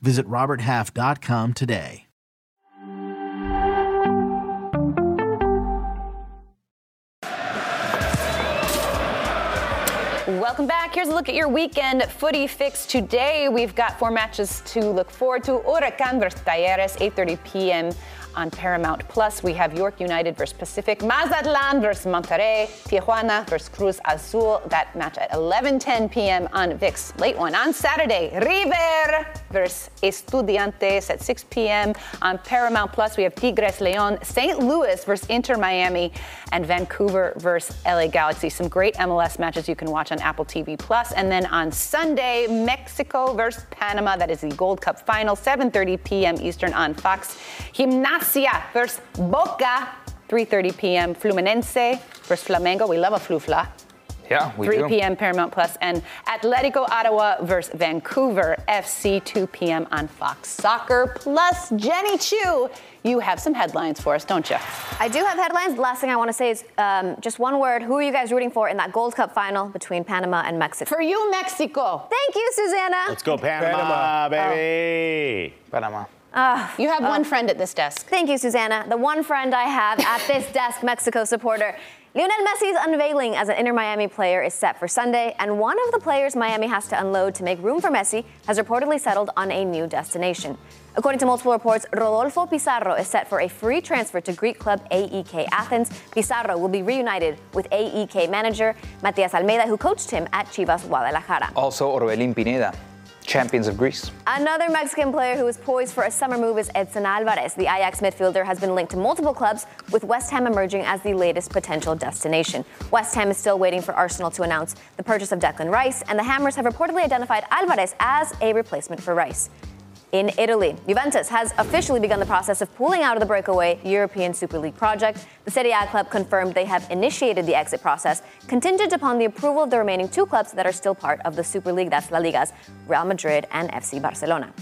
Visit RobertHalf.com today. Welcome back. Here's a look at your weekend footy fix today. We've got four matches to look forward to. Huracan versus Talleres, 8.30 p.m on Paramount Plus. We have York United versus Pacific, Mazatlan versus Monterrey, Tijuana versus Cruz Azul. That match at 11:10 p.m. on VIX. Late one on Saturday. River versus Estudiantes at 6 p.m. on Paramount Plus. We have Tigres León, St. Louis versus Inter Miami, and Vancouver versus LA Galaxy. Some great MLS matches you can watch on Apple TV Plus. And then on Sunday, Mexico versus Panama. That is the Gold Cup final, 7:30 p.m. Eastern on Fox. Gracia versus Boca, 3.30 p.m. Fluminense versus Flamengo. We love a Flufla. Yeah, we 3 do. p.m. Paramount Plus, and Atletico Ottawa versus Vancouver FC, 2 p.m. on Fox Soccer Plus. Jenny Chiu, you have some headlines for us, don't you? I do have headlines. The last thing I want to say is um, just one word. Who are you guys rooting for in that Gold Cup final between Panama and Mexico? For you, Mexico. Thank you, Susannah. Let's go, Panama, Panama. baby. Oh. Panama. Uh, you have uh, one friend at this desk. Thank you, Susannah. The one friend I have at this desk, Mexico supporter. Lionel Messi's unveiling as an Inter Miami player is set for Sunday, and one of the players Miami has to unload to make room for Messi has reportedly settled on a new destination. According to multiple reports, Rodolfo Pizarro is set for a free transfer to Greek club AEK Athens. Pizarro will be reunited with AEK manager Matias Almeida, who coached him at Chivas Guadalajara. Also, Orbelin Pineda champions of Greece. Another Mexican player who is poised for a summer move is Edson Alvarez. The Ajax midfielder has been linked to multiple clubs, with West Ham emerging as the latest potential destination. West Ham is still waiting for Arsenal to announce the purchase of Declan Rice, and the Hammers have reportedly identified Alvarez as a replacement for Rice in Italy. Juventus has officially begun the process of pulling out of the breakaway European Super League project. The Serie A club confirmed they have initiated the exit process, contingent upon the approval of the remaining two clubs that are still part of the Super League, that's La Liga's Real Madrid and FC Barcelona.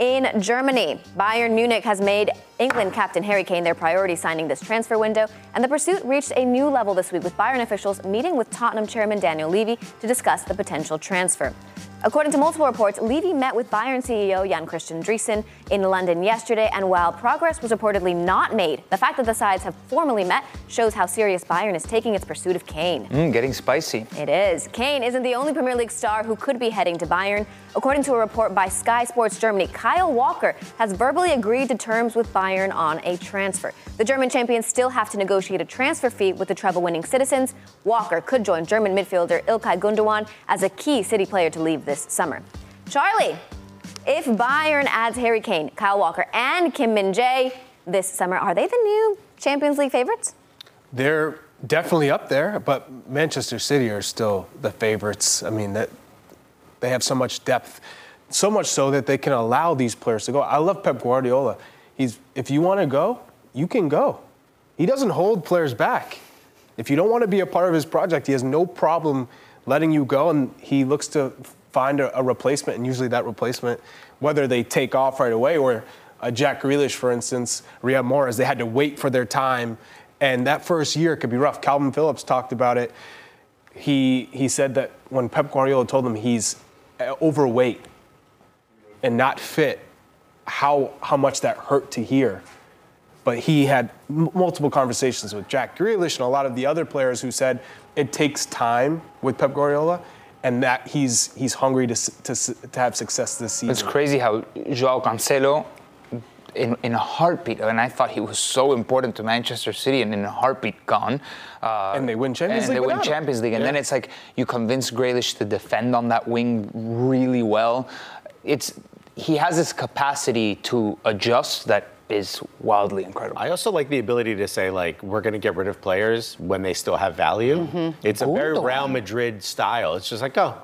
In Germany, Bayern Munich has made England captain Harry Kane their priority signing this transfer window, and the pursuit reached a new level this week with Bayern officials meeting with Tottenham chairman Daniel Levy to discuss the potential transfer. According to multiple reports, Levy met with Bayern CEO Jan Christian Dreesen in London yesterday, and while progress was reportedly not made, the fact that the sides have formally met shows how serious Bayern is taking its pursuit of Kane. Mm, getting spicy. It is. Kane isn't the only Premier League star who could be heading to Bayern. According to a report by Sky Sports Germany, Kyle Walker has verbally agreed to terms with Bayern on a transfer. The German champions still have to negotiate a transfer fee with the treble winning citizens. Walker could join German midfielder Ilkay Gundogan as a key city player to leave this summer. Charlie, if Bayern adds Harry Kane, Kyle Walker, and Kim Min Jae this summer, are they the new Champions League favorites? They're definitely up there, but Manchester City are still the favorites. I mean, that they have so much depth, so much so that they can allow these players to go. I love Pep Guardiola. He's if you want to go, you can go. He doesn't hold players back. If you don't want to be a part of his project, he has no problem letting you go, and he looks to find a, a replacement, and usually that replacement, whether they take off right away or Jack Grealish, for instance, Riyad Mahrez, they had to wait for their time, and that first year could be rough. Kalvin Phillips talked about it. He he said that when Pep Guardiola told him he's uh, overweight and not fit, how how much that hurt to hear. But he had m- multiple conversations with Jack Grealish and a lot of the other players who said it takes time with Pep Guardiola and that he's he's hungry to, to, to have success this season. It's crazy how Joao Cancelo, in, in a heartbeat, and I thought he was so important to Manchester City, and in a heartbeat gone. Uh, and they win Champions and League. And they win Champions League, and yeah. then it's like you convince Grealish to defend on that wing really well. It's he has this capacity to adjust that is wildly incredible. I also like the ability to say like we're going to get rid of players when they still have value. Mm-hmm. It's a very Real Madrid style. It's just like oh,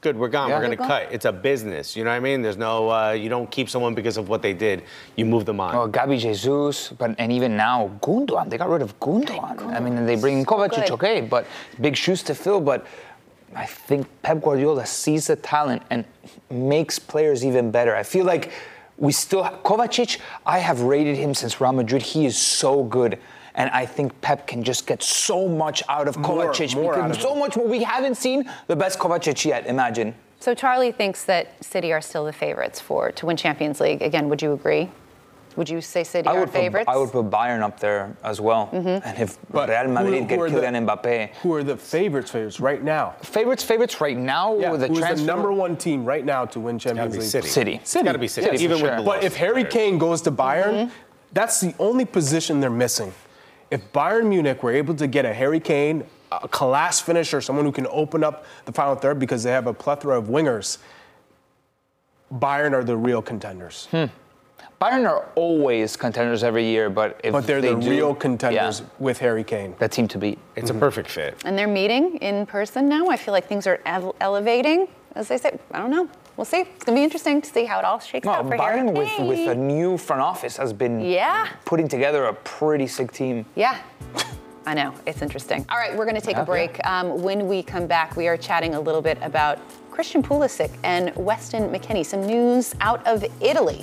good, we're gone. Yeah. We're gonna Good cut. It's a business. You know what I mean? There's no, uh, you don't keep someone because of what they did. You move them on. Oh, Gabi Jesus, but and even now Gundogan, they got rid of Gundogan. I mean, they bring in Kovacic, good. okay, but big shoes to fill. But I think Pep Guardiola sees the talent and makes players even better. I feel like we still Kovacic. I have rated him since Real Madrid. He is so good. And I think Pep can just get so much out of More- Kovacic. more because out of so him. much more. We haven't seen the best Kovacic yet. Imagine. So Charlie thinks that City are still the favorites for to win Champions League. Again, would you agree? Would you say City I are would, put, favorites? I would put Bayern up there as well. Mm-hmm. And if But Real who- Madrid who get are the- Kylian Mbappe, Who are the favorites? Favorites right now? favorites, favorites right now Yeah, with the who's transfer the number one team right now to win Champions League? City. City. It's gotta be City. City, Even with sure. the But if Harry players. Kane goes to Bayern, mm-hmm. that's the only position they're missing. If Bayern Munich were able to get a Harry Kane, a class finisher, someone who can open up the final third because they have a plethora of wingers, Bayern are the real contenders. Hmm. Bayern are always contenders every year, but if But they're they the do- real contenders yeah, with Harry Kane. that team to beat. It's a perfect fit. and they're meeting in person now. I feel like things are ele- elevating, as they say. I don't know. We'll see. It's gonna be interesting to see how it all shakes No, out for Bayern Harry with, Kane. with a new front office has been Yeah. putting together a pretty sick team. Yeah. I know, it's interesting. All right, we're going to take Yeah, a break. Um, when we come back, we are chatting a little bit about Christian Pulisic and Weston McKennie, some news out of Italy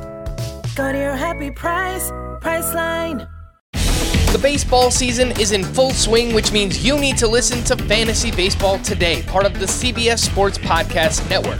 Go to your happy price. The baseball season is in full swing, which means you need to listen to Fantasy Baseball Today, part of the CBS Sports Podcast Network.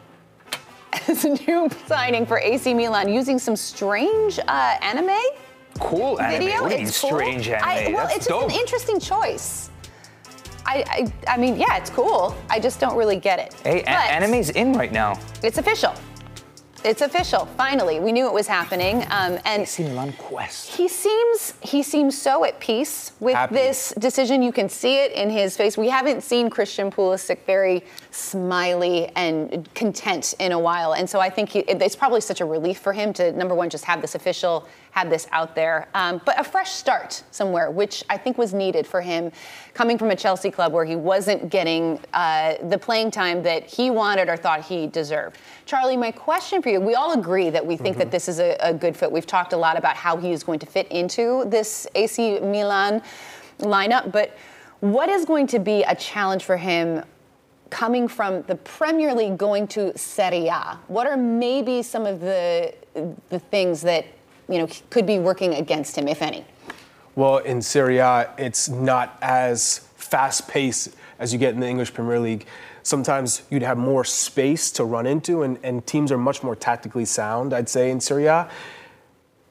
a new signing for AC Milan using some strange uh, anime Cool anime. video. What do you mean it's cool. strange anime? I, well, That's it's just dope. an interesting choice. I, I, I mean, yeah, it's cool. I just don't really get it. Hey, a- anime's in right now. It's official. It's official. Finally, we knew it was happening. Um, and AC Milan Quest. he seems he seems so at peace with Happy. this decision. You can see it in his face. We haven't seen Christian Pulisic very smiley and content in a while, and so I think he, it's probably such a relief for him to number one just have this official, have this out there, um, but a fresh start somewhere, which I think was needed for him, coming from a Chelsea club where he wasn't getting uh, the playing time that he wanted or thought he deserved. Charlie, my question for you: We all agree that we think that this is a, a good fit. We've talked a lot about how he is going to fit into this AC Milan lineup, but what is going to be a challenge for him coming from the Premier League going to Serie A? What are maybe some of the the things that you know could be working against him, if any? Well, in Serie A, it's not as fast paced as you get in the English Premier League. Sometimes you'd have more space to run into, and, and teams are much more tactically sound, I'd say, in Serie A.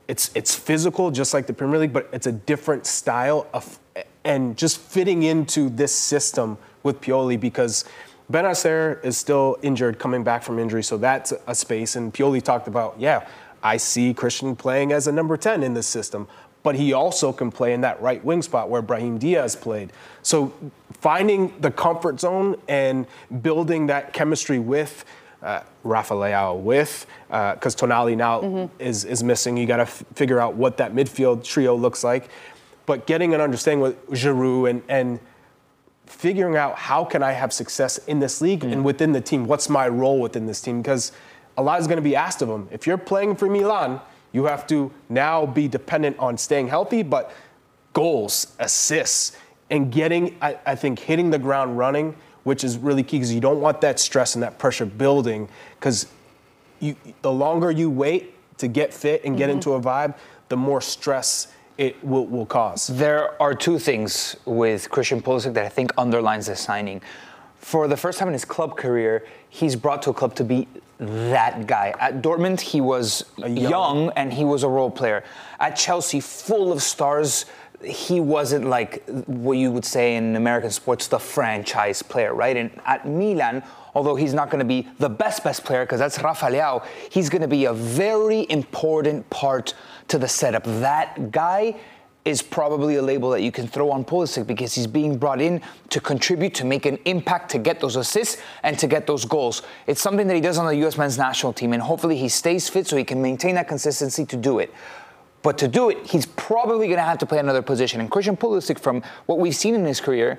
It's, it's physical, just like the Premier League, but it's a different style of, and just fitting into this system with Pioli because Ben Bennacer is still injured, coming back from injury, so that's a space. And Pioli talked about, yeah, I see Christian playing as a number 10 in this system, but he also can play in that right wing spot where Brahim Diaz played. So finding the comfort zone and building that chemistry with uh, Rafa Leao with, uh, because Tonali now mm-hmm. is, is missing. You got to f- figure out what that midfield trio looks like. But getting an understanding with Giroud and, and figuring out how can I have success in this league mm. and within the team. What's my role within this team? Because a lot is going to be asked of him. If you're playing for Milan, you have to now be dependent on staying healthy, but goals, assists, and getting, I, I think, hitting the ground running which is really key because you don't want that stress and that pressure building because the longer you wait to get fit and get Mm-hmm. into a vibe, the more stress it will, will cause. There are two things with Christian Pulisic that I think underlines the signing. For the first time in his club career, he's brought to a club to be that guy. At Dortmund, he was young. and he was a role player. At Chelsea, full of stars, he wasn't like what you would say in American sports, the franchise player, right? And at Milan, although he's not going to be the best best player because that's Rafa Leao, he's going to be a very important part to the setup. That guy is probably a label that you can throw on Pulisic because he's being brought in to contribute, to make an impact, to get those assists and to get those goals. It's something that he does on the U.S. men's national team, and hopefully he stays fit so he can maintain that consistency to do it. But to do it, he's probably going to have to play another position. And Christian Pulisic, from what we've seen in his career,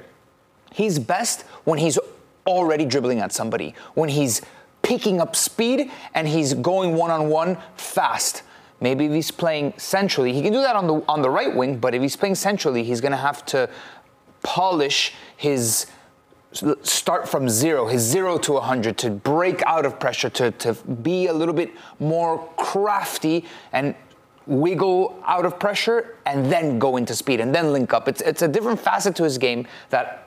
he's best when he's already dribbling at somebody, when he's picking up speed and he's going one on one fast. Maybe if he's playing centrally, he can do that on the on the right wing. But if he's playing centrally, he's going to have to polish his start from zero, his zero to 100, to break out of pressure, to, to be a little bit more crafty and wiggle out of pressure and then go into speed and then link up. It's, it's a different facet to his game that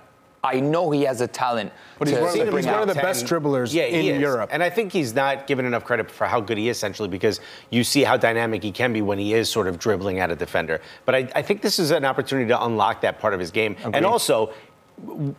I know he has a talent. But he's to, one of the- he's one of the best dribblers yeah, in. Europe. And I think he's not given enough credit for how good he is, essentially, because you see how dynamic he can be when he is sort of dribbling at a defender. But I, I think this is an opportunity to unlock that part of his game. And also,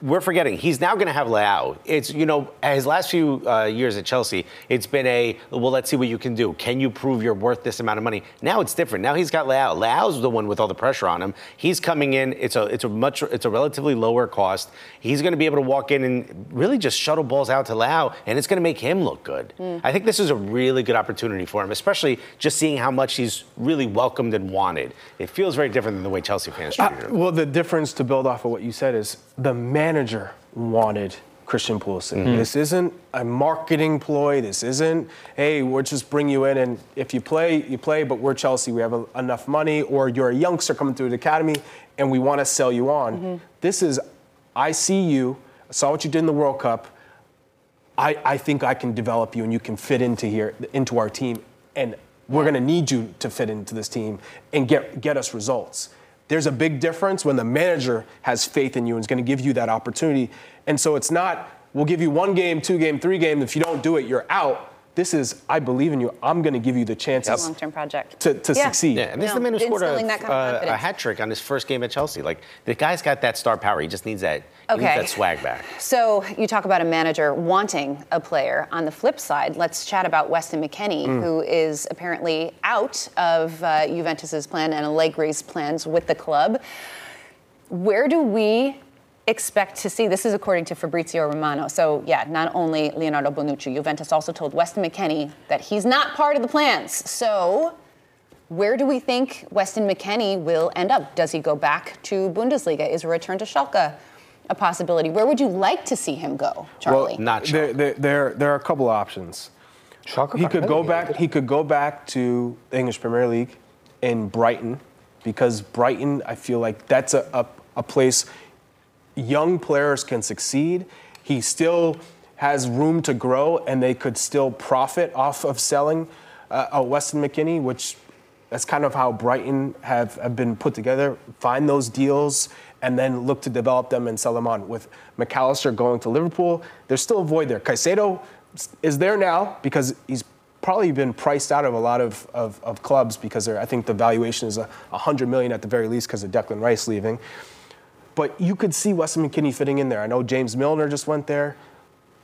we're forgetting he's now going to have Leao. It's you know his last few uh, years at Chelsea, it's been a well, let's see what you can do. Can you prove you're worth this amount of money? Now it's different. Now he's got Leao. Leao's the one with all the pressure on him. He's coming in. It's a it's a much it's a relatively lower cost. He's going to be able to walk in and really just shuttle balls out to Leao, and it's going to make him look good. I think this is a really good opportunity for him, especially just seeing how much he's really welcomed and wanted. It feels very different than the way Chelsea fans Uh, treated him. well, the difference to build off of what you said is the manager wanted Christian Pulisic. Mm-hmm. This isn't a marketing ploy. This isn't, hey, we'll just bring you in and if you play, you play, but we're Chelsea, we have a, enough money, or you're a youngster coming through the academy and we want to sell you on. Mm-hmm. This is, I see you, I saw what you did in the World Cup. I, I think I can develop you and you can fit into here, into our team. And we're going to need you to fit into this team and get, get us results. There's a big difference when the manager has faith in you and is going to give you that opportunity. And so it's not, we'll give you one game, two game, three game. If you don't do it, you're out. This is, I believe in you. I'm going to give you the chances Long-term project. to, to Yeah. succeed. Yeah, and this is the man who scored a, kind of uh, a hat trick on his first game at Chelsea. Like the guy's got that star power. He just needs that. He needs Okay. that swag back. So you talk about a manager wanting a player. On the flip side, let's chat about Weston McKennie, Mm. who is apparently out of uh, Juventus's plan and Allegri's plans with the club. Where do we expect to see? This is according to Fabrizio Romano. So yeah, not only Leonardo Bonucci, Juventus also told Weston McKennie that he's not part of the plans. So where do we think Weston McKennie will end up? Does he go back to Bundesliga? Is a return to Schalke a possibility? Where would you like to see him go, Charlie? Well, Not There, there, there, there are a couple of options. Schalke He could go really? back. He could go back to the English Premier League in Brighton, because Brighton, I feel like that's a, a, a place young players can succeed. He still has room to grow, and they could still profit off of selling uh, a Weston McKennie, which that's kind of how Brighton have, have been put together. Find those deals and then look to develop them and sell them on. With Mac Allister going to Liverpool, there's still a void there. Caicedo is there now because he's probably been priced out of a lot of, of, of clubs because I think the valuation is a 100 million at the very least because of Declan Rice leaving. But you could see Weston McKennie fitting in there. I know James Milner just went there.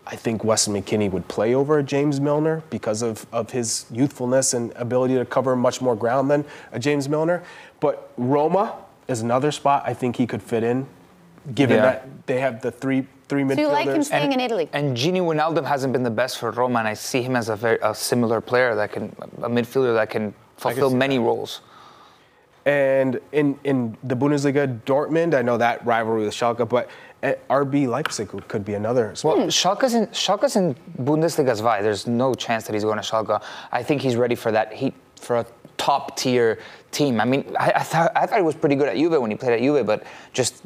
I think Weston McKennie would play over James Milner because of, of his youthfulness and ability to cover much more ground than a James Milner. But Roma is another spot I think he could fit in, given Yeah. that they have the three three midfielders. so you like him staying in Italy? And Gini Wijnaldum hasn't been the best for Roma, and I see him as a very a similar player that can a midfielder that can fulfill see many roles. And in, in the Bundesliga, Dortmund, I know that rivalry with Schalke, but uh, RB Leipzig could be another. spot. Well, Schalke's in Schalke's in Bundesliga zwei. There's no chance that he's going to Schalke. I think he's ready for that. He for a top tier team. I mean, I, I thought I thought he was pretty good at Juve when he played at Juve, but just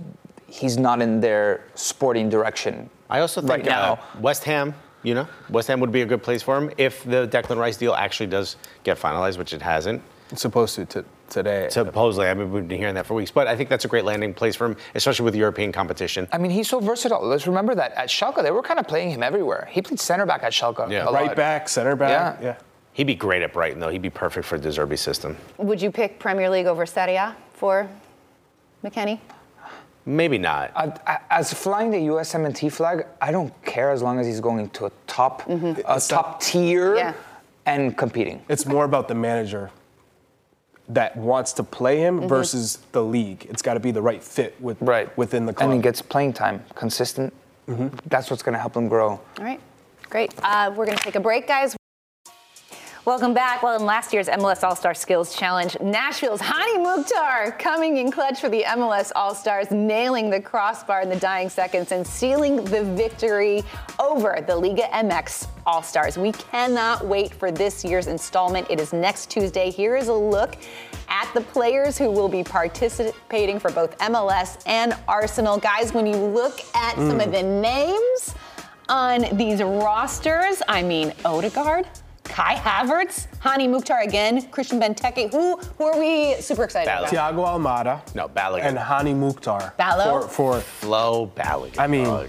he's not in their sporting direction I also think Right now. uh, West Ham, you know, West Ham would be a good place for him if the Declan Rice deal actually does get finalized, which it hasn't. It's supposed to t- today. Supposedly, I mean, we've been hearing that for weeks, but I think that's a great landing place for him, especially with European competition. I mean, he's so versatile. Let's remember that at Schalke, they were kind of playing him everywhere. He played center back at Schalke. Yeah. a right lot. back, center back. Yeah. Yeah. He'd be great at Brighton, though. He'd be perfect for De Zerbi system. Would you pick Premier League over Serie A for McKennie? Maybe not. Uh, as flying the USMNT flag, I don't care as long as he's going to a top, a top tier, Yeah. and competing. It's more about the manager that wants to play him Mm-hmm. versus the league. It's got to be the right fit with Right. within the club. And he gets playing time, consistent. That's what's going to help him grow. All right, great. Uh, we're going to take a break, guys. Welcome back. Well, in last year's MLS All Star Skills Challenge, Nashville's Hani Mukhtar coming in clutch for the MLS All Stars, nailing the crossbar in the dying seconds and sealing the victory over the Liga MX All Stars. We cannot wait for this year's installment. It is next Tuesday. Here is a look at the players who will be participating for both MLS and Arsenal. Guys, when you look at some of hmm. the names on these rosters, I mean, Odegaard. Kai Havertz, Hani Mukhtar again, Christian Benteke. Who, who are we super excited Balogun. about? Thiago Almada. No, Balogun. And Hani Mukhtar. Ballo? For, for Flo Balogun. I mean,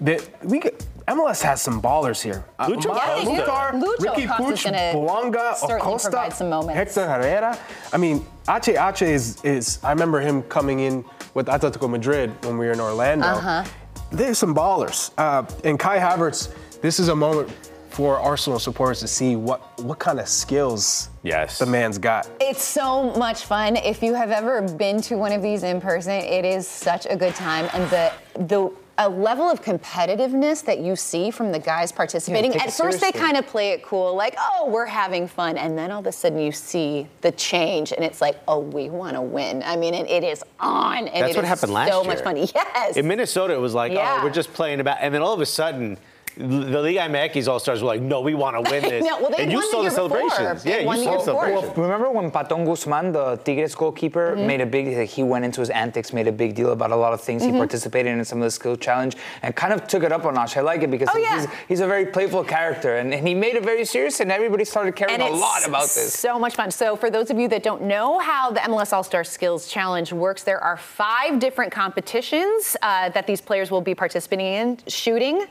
the, we get, MLS has some ballers here. Uh, Lucho Amada, Yeah, they. Mukhtar, Lucho Ricky Costa's Puch, gonna Bouanga, certainly Acosta, some moments. Hector Herrera. I mean, Ache Ache is, is, I remember him coming in with Atletico Madrid when we were in Orlando. Uh-huh. There's some ballers. Uh, and Kai Havertz, this is a moment for Arsenal supporters to see what, what kind of skills Yes. the man's got. It's so much fun. If you have ever been to one of these in person, it is such a good time. And the the a level of competitiveness that you see from the guys participating. take At it first, they kind of play it cool, like, oh, we're having fun. And then all of a sudden, you see the change, and it's like, oh, we want to win. I mean, and it is on. And That's it what is happened last so year. So much fun. Yes. In Minnesota, it was like, Yeah. oh, we're just playing about, and then all of a sudden, the Liga MX All Stars were like, no, we want to win this. No, well, and you won the saw the year before. celebrations. They Yeah, you saw the before. celebrations. Remember when Patón Guzman, the Tigres goalkeeper, Mm-hmm. made a big he went into his antics, made a big deal about a lot of things. Mm-hmm. He participated in some of the skill challenge and kind of took it up a notch. I like it because Oh, yeah. he's, he's a very playful character and, and he made it very serious and everybody started caring and a lot about this. So much fun. So, for those of you that don't know how the MLS All Star Skills Challenge works, there are five different competitions uh, that these players will be participating in shooting.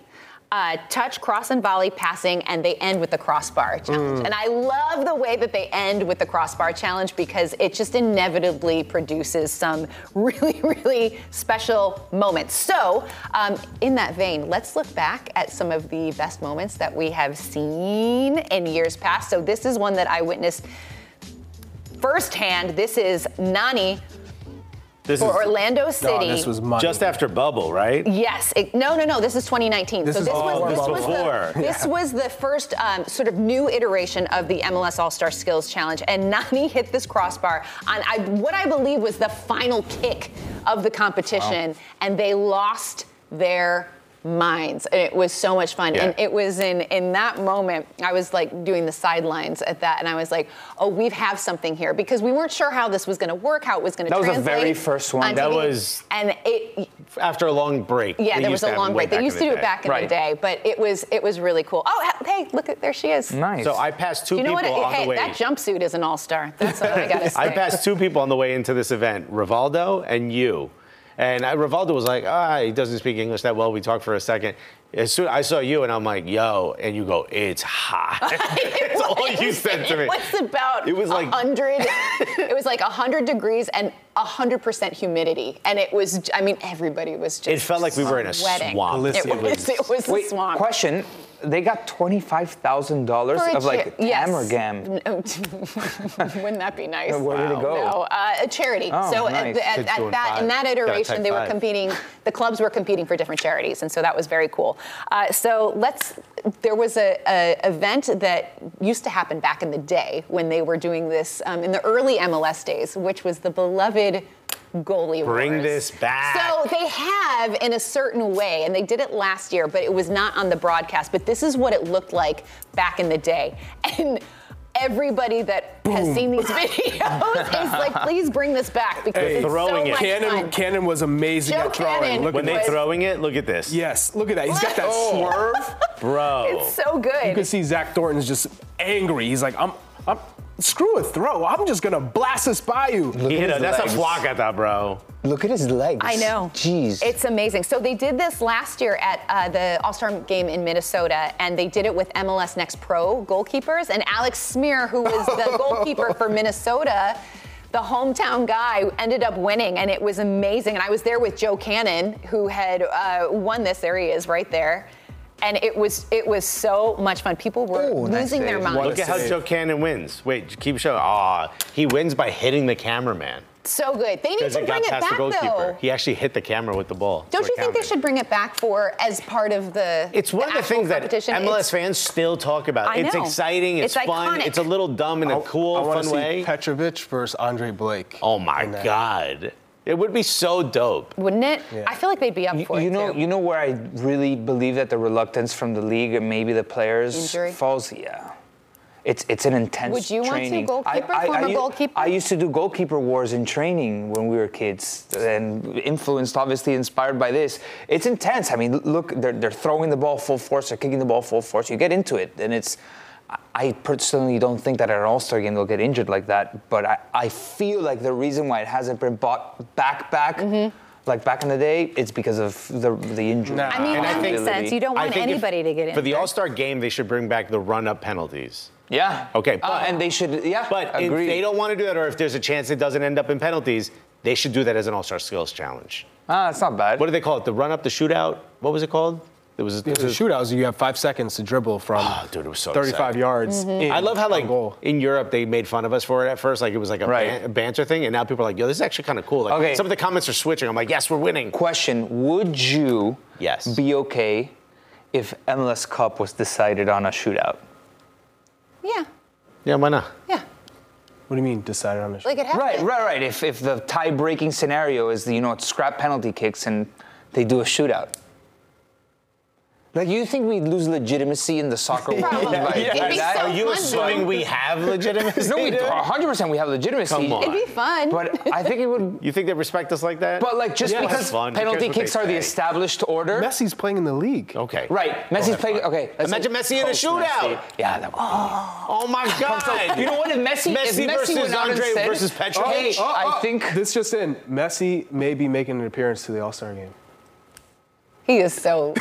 Uh, touch, cross, and volley, passing, and they end with the crossbar challenge. And I love the way that they end with the crossbar challenge because it just inevitably produces some really, really special moments. So, um, in that vein, let's look back at some of the best moments that we have seen in years past. So, this is one that I witnessed firsthand. This is Nani This for is Orlando No, City. this was money. just after Bubble, right? Yes. It, no, no, no. This is 2019. This so is this was this was Before. the this was the first um, sort of new iteration of the MLS All Star Skills Challenge, and Nani hit this crossbar on I, what I believe was the final kick of the competition, and they lost their minds and it was so much fun Yeah. and it was in in that moment i was like doing the sidelines at that and i was like oh we have something here because we weren't sure how this was going to work how it was going to That was the very first one. on That TV. was- and it After a long break. yeah, there was a long break. They used to the do it back in the day, but it was it was really cool. Oh, hey, look at there she is. Nice. So I passed two You know people what? on Hey, the way. that jumpsuit is an all star. That's all I gotta say. I passed two people on the way into this event, Rivaldo and you. And I, Rivaldo was like, ah, he doesn't speak English that well. We talked for a second. As soon as I saw you, and I'm like, yo, and you go, it's hot. That's all you said to me. It was about It was like- hundred. it was like hundred degrees and hundred percent humidity, and it was. I mean, everybody was just. It felt like we were in a sweating. swamp. It It was. It was a Wait, swamp. question. They got twenty-five thousand dollars of like cha- yes. TAM GAM. Wouldn't that be nice? Where did it go? No, uh, a charity. Oh, so nice. at, at, at that in that iteration, they were five. competing. The clubs were competing for different charities, and so that was very cool. Uh, so let's. There was a, a event that used to happen back in the day when they were doing this um, in the early MLS days, which was the beloved goalie Bring wars. this back. So they have in a certain way, and they did it last year, but it was not on the broadcast. But this is what it looked like back in the day. And everybody that has seen these videos is like, please bring this back because Hey, it's throwing so it. much Cannon, fun. Cannon was amazing Joe at throwing. Cannon. Look When at they that. throwing it, look at this. Yes, look at that. He's got that Oh. swerve. Bro. It's so good. You can see Zach Thornton's just angry. He's like, I'm, I'm, screw a throw. I'm just gonna blast this by you. He hit his a, that's legs. a flocata, bro. Look at his legs. I know. Jeez. It's amazing. So they did this last year at uh, the All Star game in Minnesota, and they did it with MLS Next Pro goalkeepers. And Alex Smir, who was the goalkeeper for Minnesota, the hometown guy, ended up winning, and it was amazing. And I was there with Joe Cannon, who had uh, won this. There he is, right there. And it was it was so much fun. People were Ooh, nice losing their save. minds. Look at how. Joe Cannon wins. Wait, keep showing. Aw, he wins by hitting the cameraman. So good. They need to it bring it back the goalkeeper. though. He actually hit the camera with the ball. Don't to you the think they should bring it back for as part of the? It's one of the things that? MLS It's- fans still talk about. I know. it's exciting, it's, It's fun, iconic. it's a little dumb in a cool, I wanna fun see way. Petrovic versus Andre Blake. oh my God. that. God. It would be so dope. Wouldn't it? I feel like they'd be up You, for you it know, too. you know where I really believe that the reluctance from the league and maybe the players Injury? falls. Yeah, it's it's an intense. Would you want to, training. goalkeeper, former u- goalkeeper? I used to do goalkeeper wars in training when we were kids, and influenced, obviously, inspired by this. It's intense. I mean, look, they're they're throwing the ball full force, they're kicking the ball full force. You get into it, and it's. I- I personally don't think that at an All-Star game they'll get injured like that, but I, I feel like the reason why it hasn't been brought back back. Like back in the day, it's because of the the injury. Nah. I mean, And I that makes think- sense. You don't want think if- anybody to get in. For the All Star game, they should bring back the run up penalties. Yeah. Okay, Uh, and they should. Yeah. But if agree. they don't want to do that, or if there's a chance it doesn't end up in penalties, they should do that as an All Star Skills Challenge. Ah, it's not bad. What do they call it? The run up, the shootout? What was it called? It was. It's a shootout, so you have five seconds to dribble from Oh, dude, it was so 35 exciting. yards. Mm-hmm. in I love how like goal. in Europe they made fun of us for it at first, like it was like a, Right. ban- a banter thing, and now people are like, "Yo, this is actually kind of cool." Like, Okay. Some of the comments are switching. I'm like, "Yes, we're winning." Question: Would you Yes. be okay if MLS Cup was decided on a shootout? yeah, Yeah, why not? yeah, What do you mean decided on the like it happened. Right, right, right. If if the tie-breaking scenario is the, you know it's scrap penalty kicks and they do a shootout. Like you think we'd lose legitimacy in the soccer world? Probably. by It'd be that? so Are you fun, assuming though. we have legitimacy? No, we 100 percent we have legitimacy. Come on. It'd be fun. But I think it would. You think they respect us like that? But like just Yeah, because fun. Penalty kicks are the established order. Messi's playing in the league. Okay. Right, Messi's playing. Okay, let's Imagine Messi in a shootout. Messi. Yeah, that would. Oh. oh my God. You know what? If Messi, Messi if Messi versus went out Andre said, versus Petrovic? Hey, Oh, I oh, think this just in: Messi may be making an appearance to the All Star game. he is so.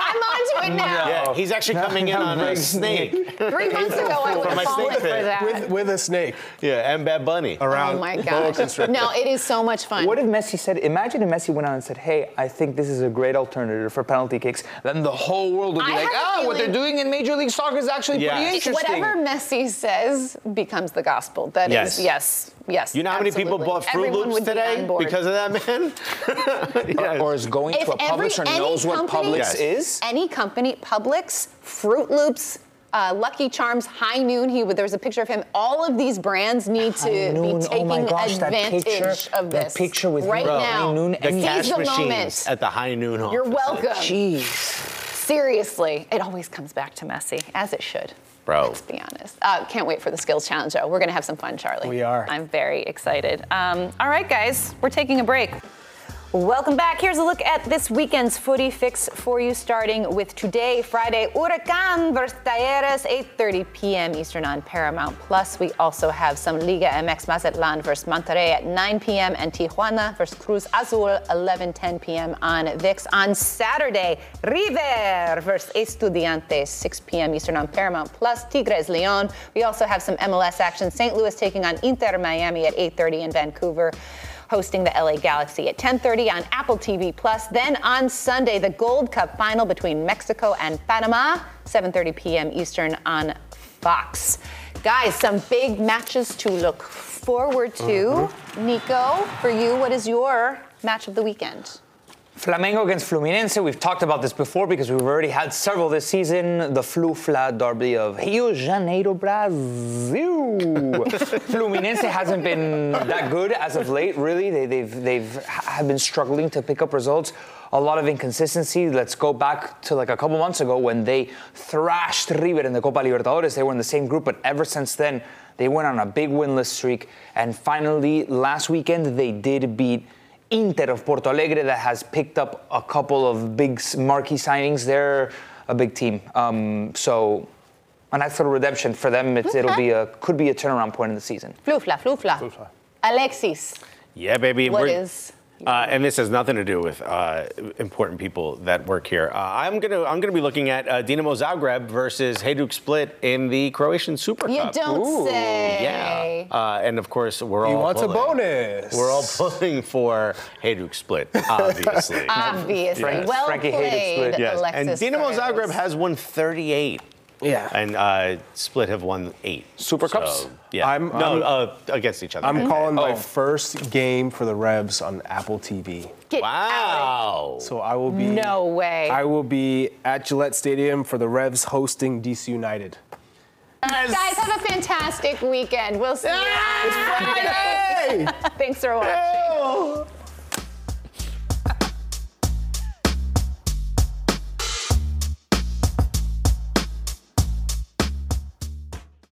I'm onto it now. Yeah, he's actually coming in on a snake. Three months ago, I would my have fallen snake for that. With, with a snake Yeah, and Bad Bunny. around. oh my boa gosh. No, it is so much fun. What if Messi said, imagine if Messi went out and said, hey, I think this is a great alternative for penalty kicks. Then the whole world would be I like, have a ah, what they're doing in Major League Soccer is actually Yeah. pretty interesting. Whatever Messi says becomes the gospel. That is Yes. Yes, yes. You know how many people bought Fruit Everyone Loops would be today because of that man? yeah. Or is going If to a every- Publix or any knows what company- Publix Yes. is. any company, Publix, Froot Loops, uh, Lucky Charms, High Noon. He there's a picture of him. All of these brands need to High Noon, be oh taking my gosh, that advantage picture- of that this picture with right Bro, now. High Noon the and- Seize cash the machines moment. at the high noon office. You're welcome. Jeez. Seriously, it always comes back to Messi, as it should. Bro. Let's be honest. Uh, can't wait for the skills challenge, though. We're going to have some fun, Charlie. We are. I'm very excited. Um, all right, guys, we're taking a break. Welcome back. Here's a look at this weekend's footy fix for you, starting with today, Friday, Huracan versus Talleres, 8.30 p.m. Eastern on Paramount+. Plus, we also have some Liga MX Mazatlan versus Monterrey at 9 p.m. and Tijuana versus Cruz Azul, 11.10 p.m. on VIX. On Saturday, River versus Estudiantes, 6 p.m. Eastern on Paramount+. Plus, Tigres Leon. We also have some MLS action. St. Louis taking on Inter Miami at 8.30 in Vancouver hosting the LA Galaxy at 10:30 on Apple TV Plus. Then on Sunday, the Gold Cup final between Mexico and Panama, 7:30 p.m. Eastern on Fox. Guys, some big matches to look forward to. Mm-hmm. Nico, for you, what is your match of the weekend? Flamengo against Fluminense. We've talked about this before because we've already had several this season. The Flu-Fla derby of Rio Janeiro, Brazil. Fluminense hasn't been that good as of late. Really, they, they've they've have been struggling to pick up results. A lot of inconsistency. Let's go back to like a couple months ago when they thrashed River in the Copa Libertadores. They were in the same group, but ever since then, they went on a big winless streak. And finally, last weekend, they did beat Inter of Porto Alegre that has picked up a couple of big marquee signings. They're a big team. Um, so a nice little redemption for them. It's, It'll be a could be a turnaround point in the season. Flufla, flufla. Alexis, Yeah, baby. what we're- is? Uh, and this has nothing to do with uh, important people that work here. Uh, I'm gonna I'm gonna be looking at uh, Dinamo Zagreb versus Hajduk Split in the Croatian Super You Cup. don't say. Yeah, uh, and of course we're He all He wants a bonus. We're all pulling for Hajduk Split, obviously. Obviously. Frank- Well Frankie hated played, split. yes. Alexis. and Dinamo Guerreros. Zagreb has won 38, Yeah. and uh, Split have won eight. Super So, Cups? Yeah, I'm- no I'm- uh, against each other. I'm calling my Oh. first game for the Revs on Apple TV. Get out. Wow. So I will be. No way. I will be at Gillette Stadium for the Revs hosting DC United. Guys, have a fantastic weekend. We'll see you on Friday. Thanks for watching.